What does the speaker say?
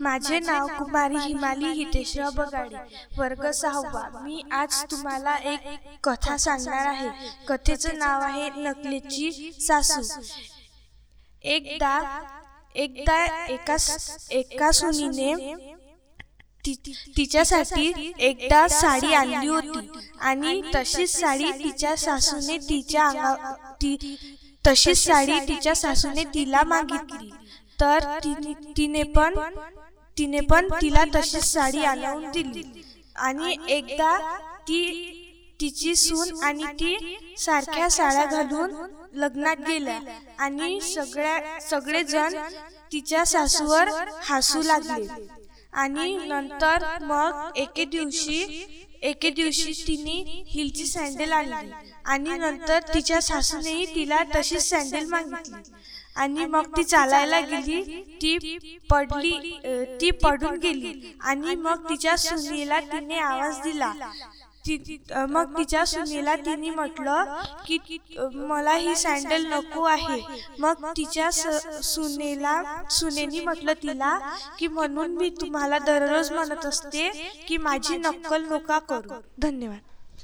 माझे नाव कुमारी हिमाली हितेशराव बगाडे. वर्ग सहावा. मी आज तुम्हाला एक कथा सांगणार आहे. कथेचं नाव आहे नकलेची सासू. एकदा एकदा एका एका सुनीने ति- तिच्यासाठी एकदा साडी आणली होती. आणि तशीच साडी तिच्या सासूने तिच्या अंगा ती तशीच साडी तिच्या सासूने तिला मागितली. तर तिने पण तिने पण तिला तशीच साडी आणून दिली. आणि एकदा ती तिची सून आणि ती सारख्या साड्या घालून लग्नात गेल्या. आणि सगळ्या सगळेजण तिच्या सासूवर हसू लागले. आणि नंतर मग एके दिवशी एके दिवशी तिने हिलची सँडल आणली. आणि नंतर तिच्या सासूनेही तिला तशीच सँडल मागितली. आणि मग ती चालायला गेली ती पडली ती पडून गेली. आणि मग तिच्या सुनेला तिने आवाज दिला. मग तिच्या सुनेला तिने म्हटलं की मला ही सँडल नको आहे. मग तिच्या सुनेला सुनेनी म्हटलं तिला की म्हणून मी तुम्हाला दररोज म्हणत असते की माझी नक्कल नका करू. धन्यवाद.